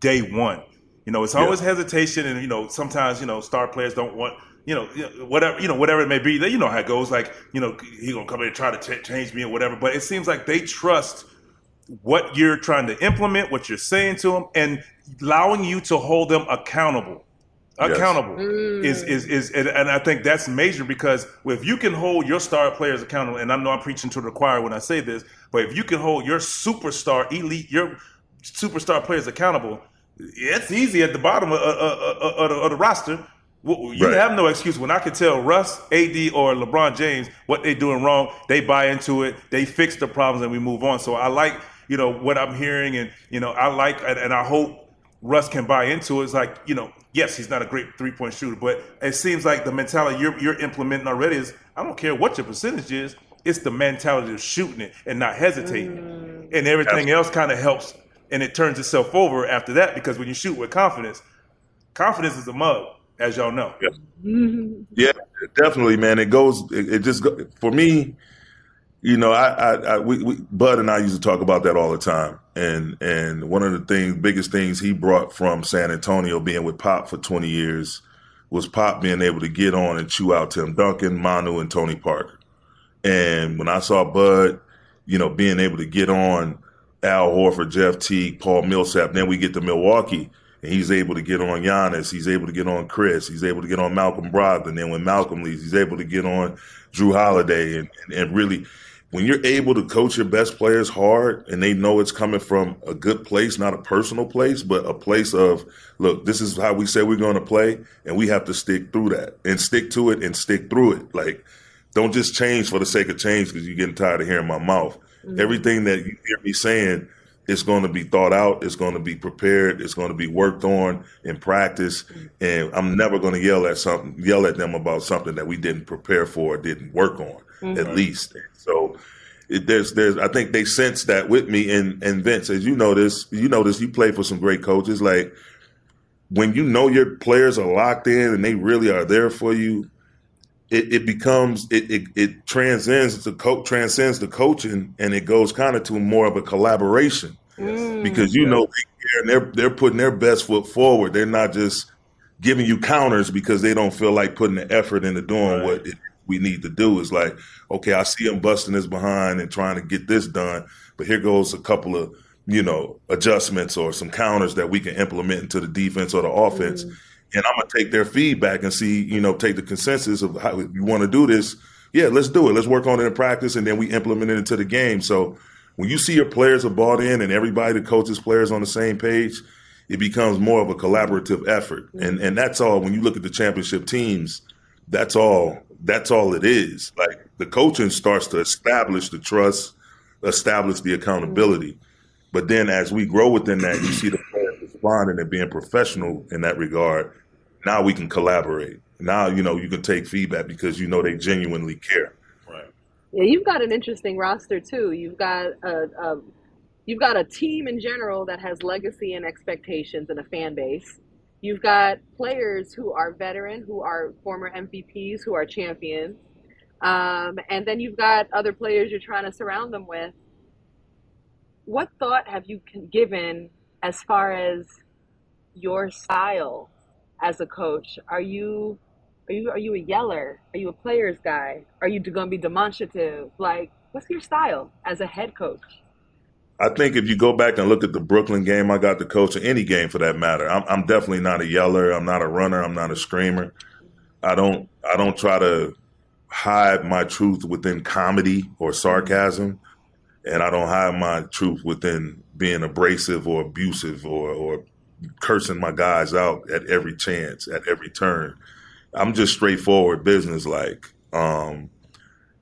day one. You know, it's always yeah. hesitation, and you know sometimes you know star players don't want you know, whatever, you know, whatever it may be, you know how it goes. Like, you know, he gonna come in and try to t- change me or whatever. But it seems like they trust what you're trying to implement, what you're saying to them, and allowing you to hold them accountable. Accountable yes. is, mm. is is and, and I think that's major because if you can hold your star players accountable, and I know I'm preaching to the choir when I say this, but if you can hold your superstar elite, your superstar players accountable, it's easy at the bottom of, of, of, of the, of the roster you right. have no excuse. When I can tell Russ, AD, or LeBron James what they're doing wrong, they buy into it, they fix the problems, and we move on. So I like, you know, what I'm hearing, and you know, I like, and, and I hope Russ can buy into it. It's like, you know, yes, he's not a great three point shooter, but it seems like the mentality you're, you're implementing already is, I don't care what your percentage is, it's the mentality of shooting it and not hesitating, mm. and everything else kind of helps, and it turns itself over after that because when you shoot with confidence, confidence is a mug as y'all know. Yeah, yeah definitely, man. It goes. It, it just for me. You know, I, I, I we, we, Bud and I used to talk about that all the time, and and one of the things, biggest things he brought from San Antonio, being with Pop for twenty years, was Pop being able to get on and chew out Tim Duncan, Manu, and Tony Parker. And when I saw Bud, you know, being able to get on Al Horford, Jeff Teague, Paul Millsap, then we get to Milwaukee and he's able to get on Giannis. He's able to get on Chris. He's able to get on Malcolm Brogdon. And then when Malcolm leaves, he's able to get on Jrue Holiday. And, and, and, really, when you're able to coach your best players hard and they know it's coming from a good place, not a personal place, but a place of, look, this is how we say we're going to play, and we have to stick through that and stick to it and stick through it. Like, don't just change for the sake of change because you're getting tired of hearing my mouth. Mm-hmm. Everything that you hear me saying – it's going to be thought out. It's going to be prepared. It's going to be worked on in practice. And I'm never going to yell at something, yell at them about something that we didn't prepare for, or didn't work on, mm-hmm. at least. So it, there's, there's, I think they sense that with me. And, and Vince, as you know this, you know this, you play for some great coaches. Like when you know your players are locked in and they really are there for you, it, it becomes it, it, it transcends the co- transcends the coaching and it goes kind of to more of a collaboration mm. because you know they they're they're putting their best foot forward. They're not just giving you counters because they don't feel like putting the effort into doing right. what it, we need to do. Is like, okay, I see him busting his behind and trying to get this done, but here goes a couple of you know adjustments or some counters that we can implement into the defense or the offense. Mm and I'm gonna take their feedback and see, you know, take the consensus of how you want to do this. Yeah, let's do it. Let's work on it in practice, and then we implement it into the game. So when you see your players are bought in and everybody, the coaches, players on the same page, it becomes more of a collaborative effort. Mm-hmm. And and that's all. When you look at the championship teams, that's all. That's all it is. Like the coaching starts to establish the trust, establish the accountability. Mm-hmm. But then as we grow within that, you see the players responding and being professional in that regard now we can collaborate. Now, you know, you can take feedback because you know they genuinely care. Right. Yeah, you've got an interesting roster too. You've got a, a you've got a team in general that has legacy and expectations and a fan base. You've got players who are veteran, who are former MVPs, who are champions. Um, and then you've got other players you're trying to surround them with. What thought have you given as far as your style as a coach? Are you are you are you a yeller? Are you a player's guy? Are you going to be demonstrative? Like, what's your style as a head coach? I think if you go back and look at the Brooklyn game, I got the coach, or any game for that matter. I'm, I'm definitely not a yeller. I'm not a runner. I'm not a screamer. I don't I don't try to hide my truth within comedy or sarcasm. and I don't hide my truth within being abrasive or abusive or, or cursing my guys out at every chance, at every turn. I'm just straightforward business like. Um,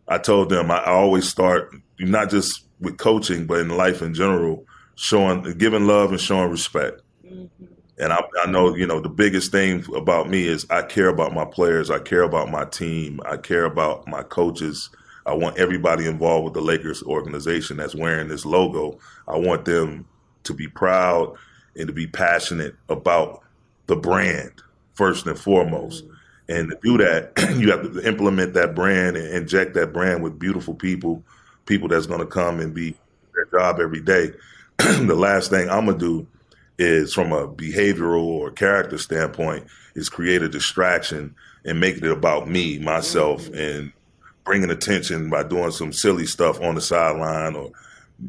I told them I, always start not just with coaching, but in life in general, showing, giving love and showing respect. Mm-hmm. And I, I, know, you know, the biggest thing about me is I care about my players. I care about my team. I care about my coaches. I want everybody involved with the Lakers organization that's wearing this logo. I want them to be proud and to be passionate about the brand first and foremost. Mm-hmm. And to do that, you have to implement that brand and inject that brand with beautiful people, people that's going to come and be their job every day. the last thing I'm gonna do is, from a behavioral or character standpoint, is create a distraction and make it about me, myself, mm-hmm. and bringing attention by doing some silly stuff on the sideline or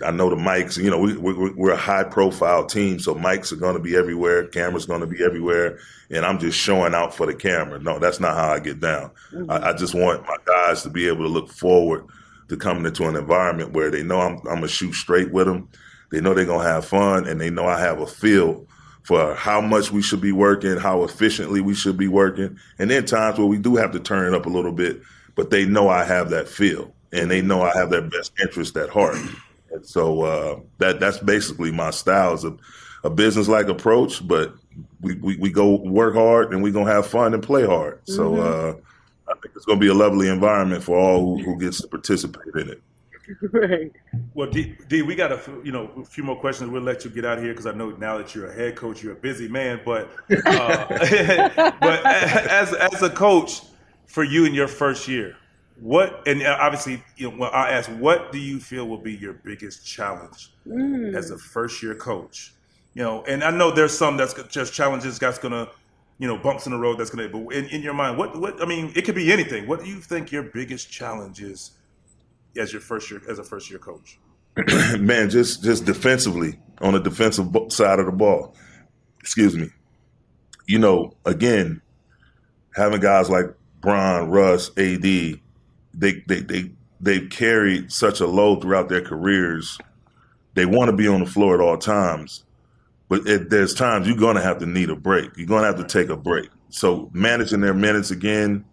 I know the mics, you know, we, we, we're a high profile team, so mics are going to be everywhere, cameras going to be everywhere, and I'm just showing out for the camera. No, that's not how I get down. Mm-hmm. I, I, just want my guys to be able to look forward to coming into an environment where they know I'm, I'm going to shoot straight with them. They know they're going to have fun, and they know I have a feel for how much we should be working, how efficiently we should be working, and then times where we do have to turn it up a little bit, but they know I have that feel, and they know I have their best interest at heart. And so uh, that that's basically my style is a, a business like approach, but we, we, we, go work hard and we're gonna have fun and play hard. Mm-hmm. So uh, I think it's gonna be a lovely environment for all who, who gets to participate in it. Right. Well, D, D, we got a you know a few more questions. We'll let you get out of here because I know now that you're a head coach, you're a busy man. But uh, but as as a coach for you in your first year, what and obviously you know well, I ask what do you feel will be your biggest challenge mm. as a first year coach? You know, and I know there's some that's just challenges that's gonna you know bumps in the road that's gonna but in, in your mind what what I mean it could be anything. What do you think your biggest challenge is as your first year as a first year coach? Man, just just defensively on the defensive side of the ball. Excuse me. You know, again, having guys like Bron, Russ, AD they they they they've carried such a load throughout their careers. They want to be on the floor at all times, but it, there's times you're going to have to need a break. You're going to have to take a break. So managing their minutes again,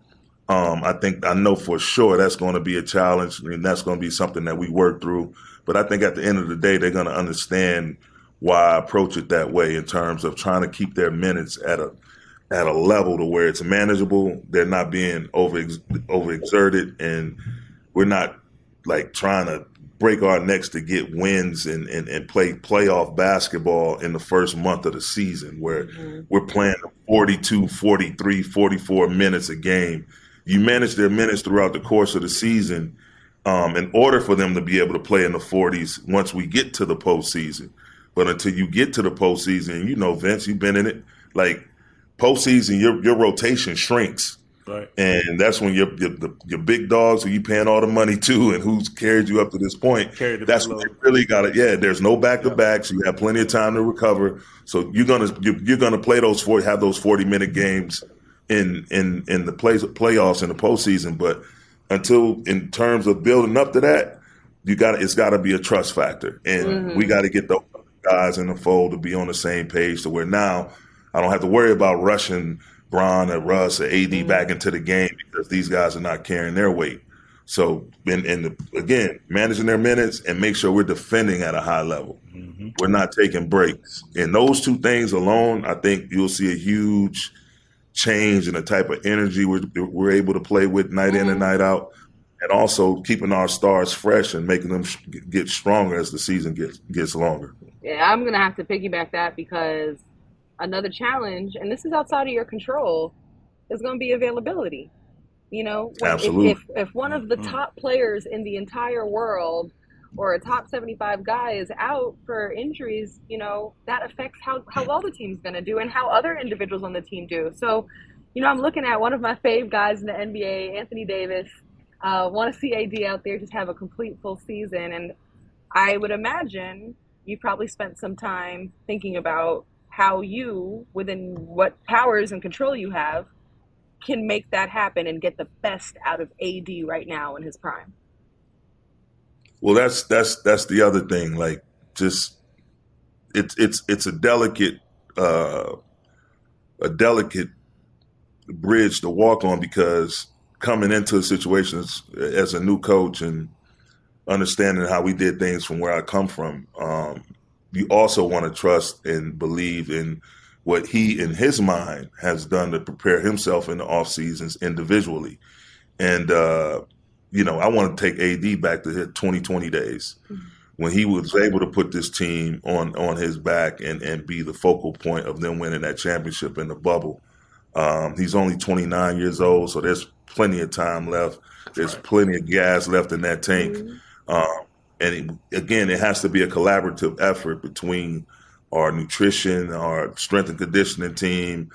um, I think I know for sure that's going to be a challenge, and that's going to be something that we work through. But I think at the end of the day, they're going to understand why I approach it that way in terms of trying to keep their minutes at a at a level to where it's manageable. They're not being over overexerted, and we're not like trying to break our necks to get wins and, and, and play playoff basketball in the first month of the season where mm-hmm. we're playing 42, 43, 44 minutes a game. You manage their minutes throughout the course of the season um, in order for them to be able to play in the 40s once we get to the postseason. But until you get to the postseason, you know, Vince, you've been in it. Like postseason, your your rotation shrinks. Right. And that's when your your, the, your big dogs who you paying all the money to and who's carried you up to this point. That's when they really got it. Yeah, there's no back to backs. You have plenty of time to recover. So you're gonna you're, you're gonna play those four have those 40 minute games in in in the play, playoffs in the postseason. But until in terms of building up to that, you got it's got to be a trust factor, and mm-hmm. we got to get the guys in the fold to be on the same page to where now I don't have to worry about rushing Bron or Russ or AD mm-hmm. back into the game because these guys are not carrying their weight. So, and, and again, managing their minutes and make sure we're defending at a high level. Mm-hmm. We're not taking breaks. And those two things alone, I think you'll see a huge change in the type of energy we're, we're able to play with night mm-hmm. in and mm-hmm. night out. And also keeping our stars fresh and making them get stronger as the season gets gets longer. Yeah, I'm gonna have to piggyback that because another challenge, and this is outside of your control, is going to be availability. You know, Absolutely. If, if, if one of the mm-hmm. top players in the entire world or a top 75 guy is out for injuries, you know, that affects how, how well the team's going to do and how other individuals on the team do. So, you know, I'm looking at one of my fave guys in the NBA, Anthony Davis. Uh, want to see AD out there just have a complete full season. And I would imagine you probably spent some time thinking about how you, within what powers and control you have, can make that happen and get the best out of AD right now in his prime. Well, that's that's that's the other thing. Like, just it's it's it's a delicate uh, a delicate bridge to walk on because coming into situations as a new coach and understanding how we did things from where I come from, um, you also want to trust and believe in what he in his mind has done to prepare himself in the off seasons individually. And uh, you know, I want to take AD back to his 2020 days mm-hmm. when he was able to put this team on on his back and and be the focal point of them winning that championship in the bubble. Um, he's only 29 years old, so there's plenty of time left. There's plenty of gas left in that tank. Mm-hmm. Um, and it, again, it has to be a collaborative effort between our nutrition, our strength and conditioning team,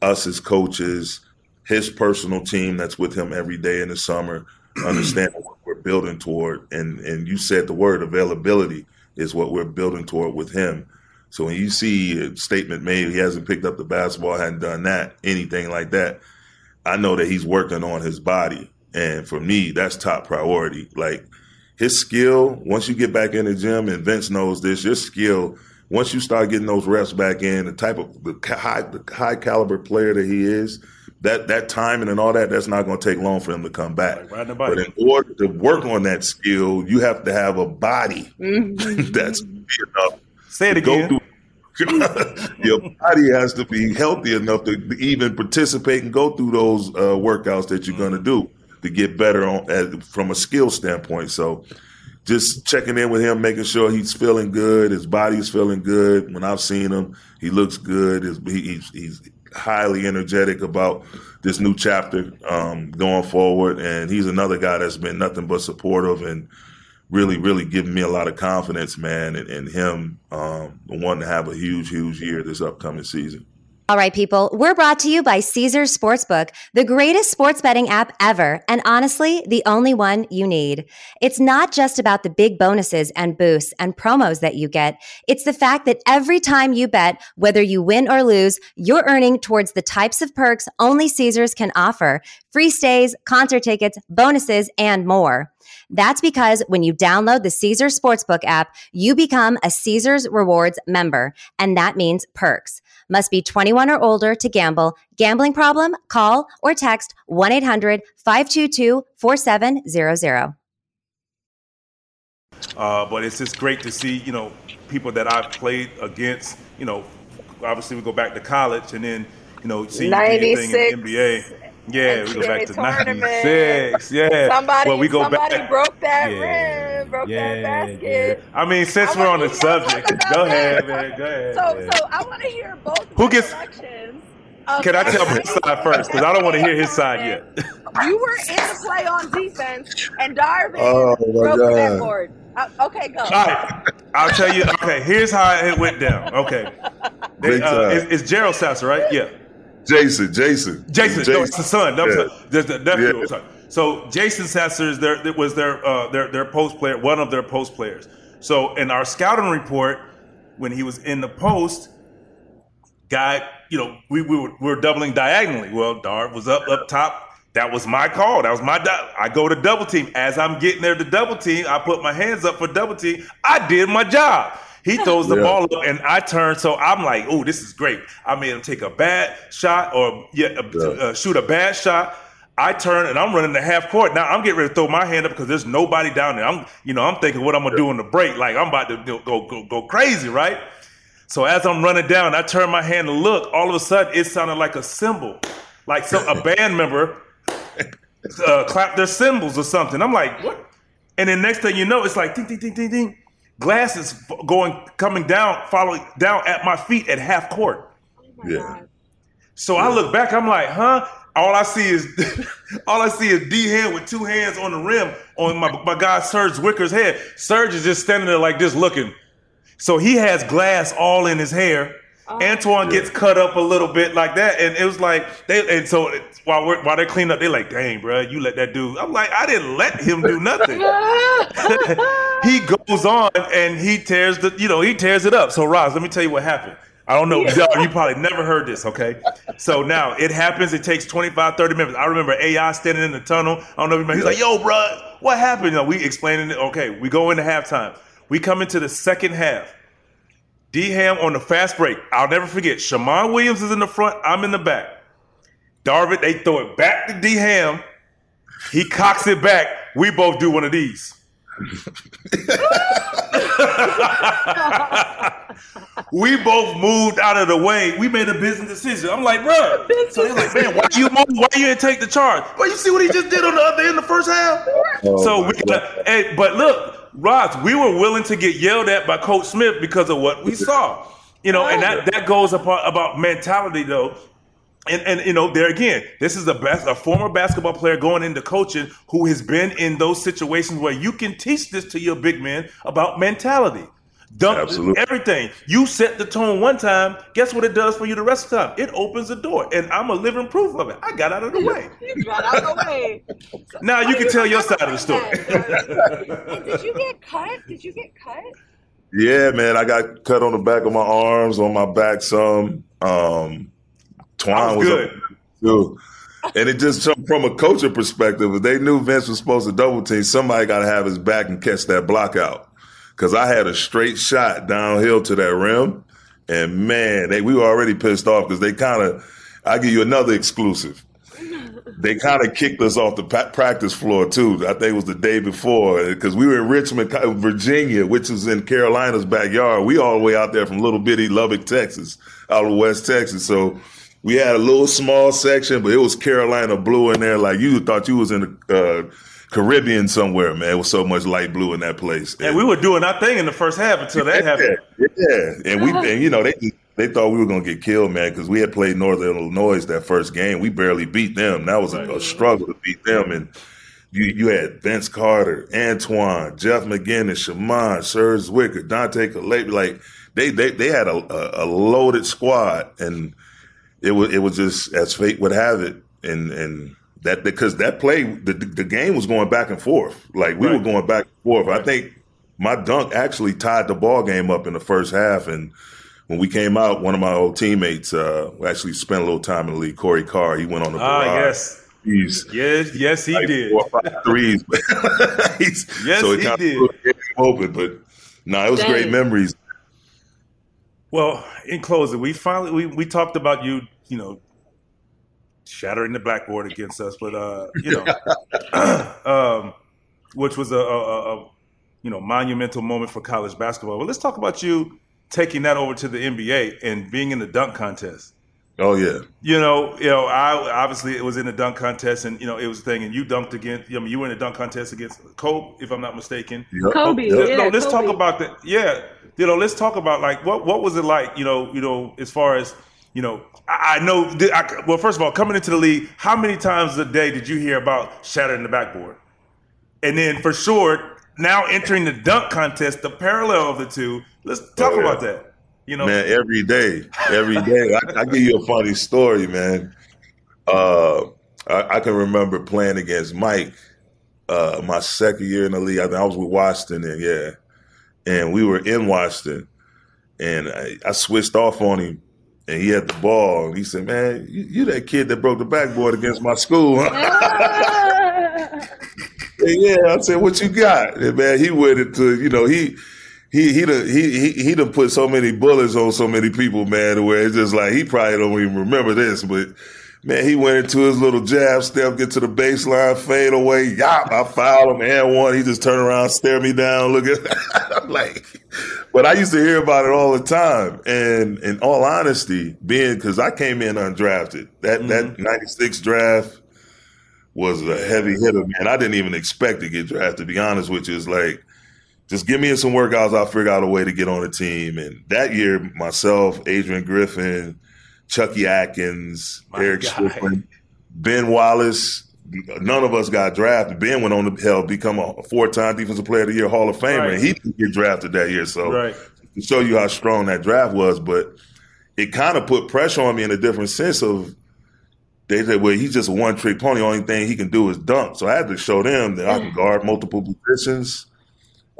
us as coaches, his personal team that's with him every day in the summer, understanding what we're building toward. And and you said the word availability is what we're building toward with him. So when you see a statement made, he hasn't picked up the basketball, hadn't done that, anything like that, I know that he's working on his body. And for me, that's top priority. Like his skill, once you get back in the gym, and Vince knows this, your skill, once you start getting those reps back in, the type of the high, the high caliber player that he is, that that timing and all that, that's not going to take long for him to come back. Like but in order to work on that skill, you have to have a body mm-hmm. that's enough. Say it again. your body has to be healthy enough to even participate and go through those uh, workouts that you're going to do to get better on from a skill standpoint. So, just checking in with him, making sure he's feeling good, his body's feeling good. When I've seen him, he looks good. His, he's, he's highly energetic about this new chapter um, going forward, and he's another guy that's been nothing but supportive and really, really giving me a lot of confidence, man, and, in him um, wanting to have a huge, huge year this upcoming season. All right, people, we're brought to you by Caesars Sportsbook, the greatest sports betting app ever, and honestly, the only one you need. It's not just about the big bonuses and boosts and promos that you get. It's the fact that every time you bet, whether you win or lose, you're earning towards the types of perks only Caesars can offer free stays, concert tickets, bonuses, and more. That's because when you download the Caesars Sportsbook app, you become a Caesars Rewards member, and that means perks. Must be 21 or older to gamble. Gambling problem? Call or text 1 800 522 4700. Uh, but it's just great to see, you know, people that I've played against. You know, obviously we go back to college, and then you know, see anything in the NBA. Yeah, we go back to '96. Yeah, somebody, well, we go somebody back. broke that yeah. rim, broke yeah, that basket. Yeah. I mean, since I we're on the subject, go ahead, man. Go ahead. So, man. so I want to hear both. Who gets? Can I tell his side first? Because I don't want to hear his side yet. you were in the play on defense, and Darvin oh, broke God. that board. Uh, okay, go. All right, I'll tell you. Okay, here's how it went down. Okay, they, uh, it's, it's Jeryl Sasser, right? Yeah. Jason, Jason, Jason. Jason. No, it's the son. No, yeah. There's the nephew. Yeah. So Jason Sasser is their was their uh, their their post player, one of their post players. So in our scouting report, when he was in the post, guy, you know, we, we, were, we were doubling diagonally. Well, Dart was up up top. That was my call. That was my. I go to double team. As I'm getting there to double team, I put my hands up for double team. I did my job. He throws the yeah. ball up, and I turn. So I'm like, "Oh, this is great." I made him take a bad shot or yeah, yeah. Uh, shoot a bad shot. I turn and I'm running the half court. Now I'm getting ready to throw my hand up because there's nobody down there. I'm, you know, I'm thinking what I'm gonna do in the break. Like I'm about to go go go crazy, right? So as I'm running down, I turn my hand to look. All of a sudden, it sounded like a cymbal, like some a band member uh, clapped their cymbals or something. I'm like, what? And then next thing you know, it's like ding ding ding ding ding glasses going coming down, following down at my feet at half court. Oh yeah. So yeah. I look back, I'm like, huh? All I see is all I see is D Ham with two hands on the rim on my, my guy Serge Zwikker's head. Serge is just standing there like this looking. So he has glass all in his hair. Oh. Antawn gets cut up a little bit like that, and it was like they. And so while we're, while they clean up, they're like, "Dang, bro, you let that dude." I'm like, I didn't let him do nothing. he goes on and he tears the, you know, he tears it up. So Roz, let me tell you what happened. I don't know. You probably never heard this, okay? So now it happens. It takes 25, 30 minutes. I remember AI standing in the tunnel. I don't know if you remember. He's like, yo, bro, what happened? You know, we explaining it. Okay, we go into halftime. We come into the second half. D Ham on the fast break. I'll never forget. Shammond Williams is in the front. I'm in the back. Darvin, they throw it back to D Ham. He cocks it back. We both do one of these. we both moved out of the way. We made a business decision. I'm like, bro. So he's like, man, why you move? Why you didn't take the charge? But you see what he just did on the other end the first half. Oh, so we, God. hey, but look, Roz, we were willing to get yelled at by Coach Smith because of what we saw. You know, and that that goes about about mentality though. And, and you know, there again, this is a bas- a former basketball player going into coaching who has been in those situations where you can teach this to your big men about mentality. Dump Absolutely. everything. You set the tone one time. Guess what it does for you the rest of the time? It opens the door, and I'm a living proof of it. I got out of the way. You got out of the way. Now you can tell your side of the story. Did you get cut? Did you get cut? Yeah, man, I got cut on the back of my arms, on my back some. Um, Twine was was good. up too. And it just from- from a coaching perspective, if they knew Vince was supposed to double team, somebody got to have his back and catch that block out. Because I had a straight shot downhill to that rim, and man, they we were already pissed off because they kind of. I give you another exclusive. They kind of kicked us off the practice floor too. I think it was the day before because we were in Richmond, Virginia, which is in Carolina's backyard. We all the way out there from little bitty Lubbock, Texas, out of West Texas. So we had a little small section, but it was Carolina blue in there. Like you thought you was in the uh, Caribbean somewhere, man. It was so much light blue in that place. And we were doing our thing in the first half until that happened. Yeah, yeah. and we and you know they they thought we were gonna get killed, man, because we had played Northern Illinois that first game. We barely beat them. That was a, a struggle to beat them, and you you had Vince Carter, Antawn, Jeff McInnis, Shammond, Serge Zwikker, Dante Calais. Like they they they had a, a, a loaded squad, and it was it was just as fate would have it, and and. That because that play, the the game was going back and forth. Like we Right. were going back and forth. I think my dunk actually tied the ball game up in the first half. And when we came out, one of my old teammates uh, actually spent a little time in the league, Cory Carr. He went on the Ah, barrage. yes. He's Yes, yes, he like did. four or five threes. He's- Yes, so it he kinda did. gave him open, but no, it was great memories. Well, in closing, we finally we, we talked about you, you know, shattering the blackboard against us, but uh, you know, um, which was a, a, a, a you know monumental moment for college basketball. But let's talk about you taking that over to the NBA and being in the dunk contest. Oh yeah, You know, you know, I obviously it was in the dunk contest, and you know it was a thing, and you dunked against. I mean, you were in the dunk contest against Kobe, if I'm not mistaken. Yep. Kobe, Yep. yeah. no, let's Kobe. talk about that. Yeah, you know, let's talk about like what what was it like? You know, you know, as far as you know, I, know. I, well, first of all, coming into the league, how many times a day did you hear about shattering the backboard? And then for sure, now entering the dunk contest, the parallel of the two. Let's talk Oh, yeah. about that. You know, man, every day, every day. I, I give you a funny story, man. Uh, I, I can remember playing against Mike uh, my second year in the league. I, think I was with Washington, and yeah, and we were in Washington, and I, I switched off on him, and he had the ball, and he said, "Man, you, you that kid that broke the backboard against my school?" huh?" yeah, I said, "What you got?" And man, he went into you know he he he done, he he he done put so many bullets on so many people, man, where it's just like he probably don't even remember this, but. Man, he went into his little jab step, get to the baseline, fade away. Yop, I fouled him and one. He just turned around, stare me down, look at. I'm like, but I used to hear about it all the time. And in all honesty, being because I came in undrafted, that mm-hmm. that '96 draft was a heavy hitter, man. I didn't even expect to get drafted. To be honest with you, it's like just give me some workouts. I'll figure out a way to get on the team. And that year, myself, Adrian Griffin, Chucky Atkins, My Erick guy. Strickland, Ben Wallace. None of us got drafted. Ben went on to hell become a four-time Defensive Player of the Year Hall of Famer, Right. and he didn't get drafted that year. So right? to show you how strong that draft was, but it kind of put pressure on me in a different sense of they said, well, he's just a one trick pony. Only thing he can do is dunk. So I had to show them that I can guard multiple positions.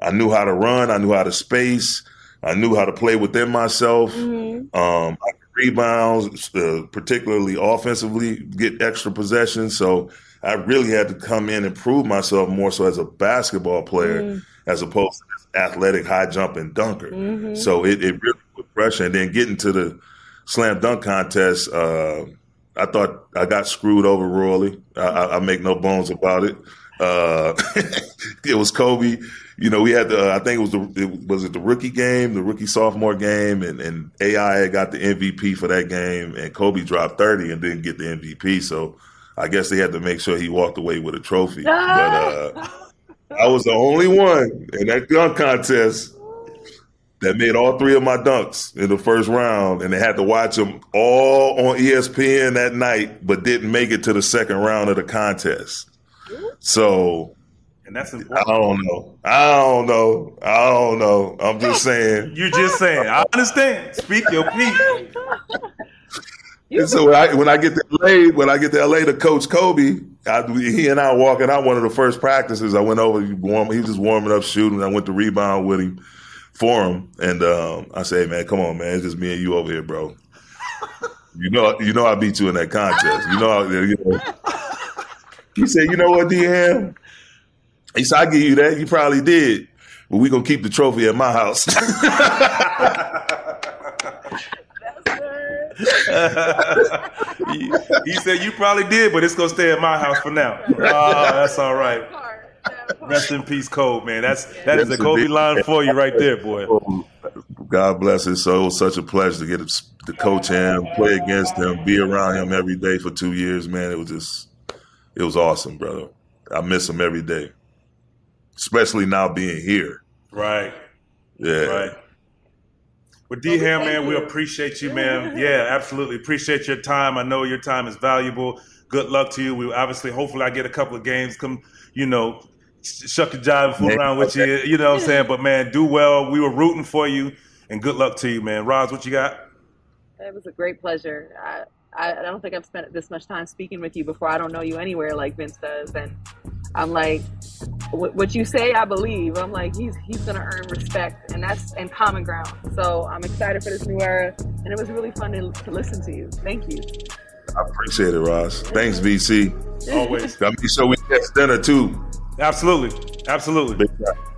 I knew how to run. I knew how to space. I knew how to play within myself. Mhm. Um, I rebounds, uh, particularly offensively, get extra possessions. So I really had to come in and prove myself more so as a basketball player Mm. as opposed to this athletic, high jumping dunker. Mhm. So it, it really put pressure. And then getting to the slam dunk contest, uh, I thought I got screwed over royally. I, I, I make no bones about it. Uh, it was Kobe. You know, we had the. I think it was the. It, was it the rookie game, the rookie sophomore game, and and AI got the MVP for that game, and Kobe dropped thirty and didn't get the MVP. So I guess they had to make sure he walked away with a trophy. But uh, I was the only one in that dunk contest that made all three of my dunks in the first round, and they had to watch them all on ESPN that night, but didn't make it to the second round of the contest. So And that's I don't know. I don't know. I don't know. I'm just saying. You're just saying. I understand. Speak your piece. And so when I when I get to LA, when I get to LA to coach Kobe, I, he and I walking out one of the first practices. I went over, he, warm, he was just warming up, shooting. I went to rebound with him for him, and um, I say, man, come on, man, it's just me and you over here, bro. You know, you know, I beat you in that contest. You know, I, you know. He said, you know what, DM? He said, I give you that. You probably did, but we gonna keep the trophy at my house. he, he said you probably did, but it's gonna stay at my house for now. Oh, that's all right. Rest in peace, Kobe, man. That's that is the Yes, Kobe indeed. line for you right there, boy. God bless his soul. It was such a pleasure to get to coach him, play against him, be around him every day for two years, man. It was just, it was awesome, brother. I miss him every day, especially now being here. Right, Yeah. right. Well, D Ham, man, we appreciate you, man. Yeah, absolutely. Appreciate your time. I know your time is valuable. Good luck to you. We obviously, hopefully, I get a couple of games. Come, you know, sh- shuck a jive, fool around with you. You know what I'm saying? But man, do well. We were rooting for you, and good luck to you, man. Roz, what you got? It was a great pleasure. I, I, I don't think I've spent this much time speaking with you before. I don't know you anywhere like Vince does, and I'm like, what, what you say, I believe. I'm like, he's he's gonna earn respect, and that's and common ground. So I'm excited for this new era, and it was really fun to, to listen to you. Thank you. I appreciate it, Roz. Thanks, VC. Always. Got me sure we catch dinner too. Absolutely. Absolutely. Big time.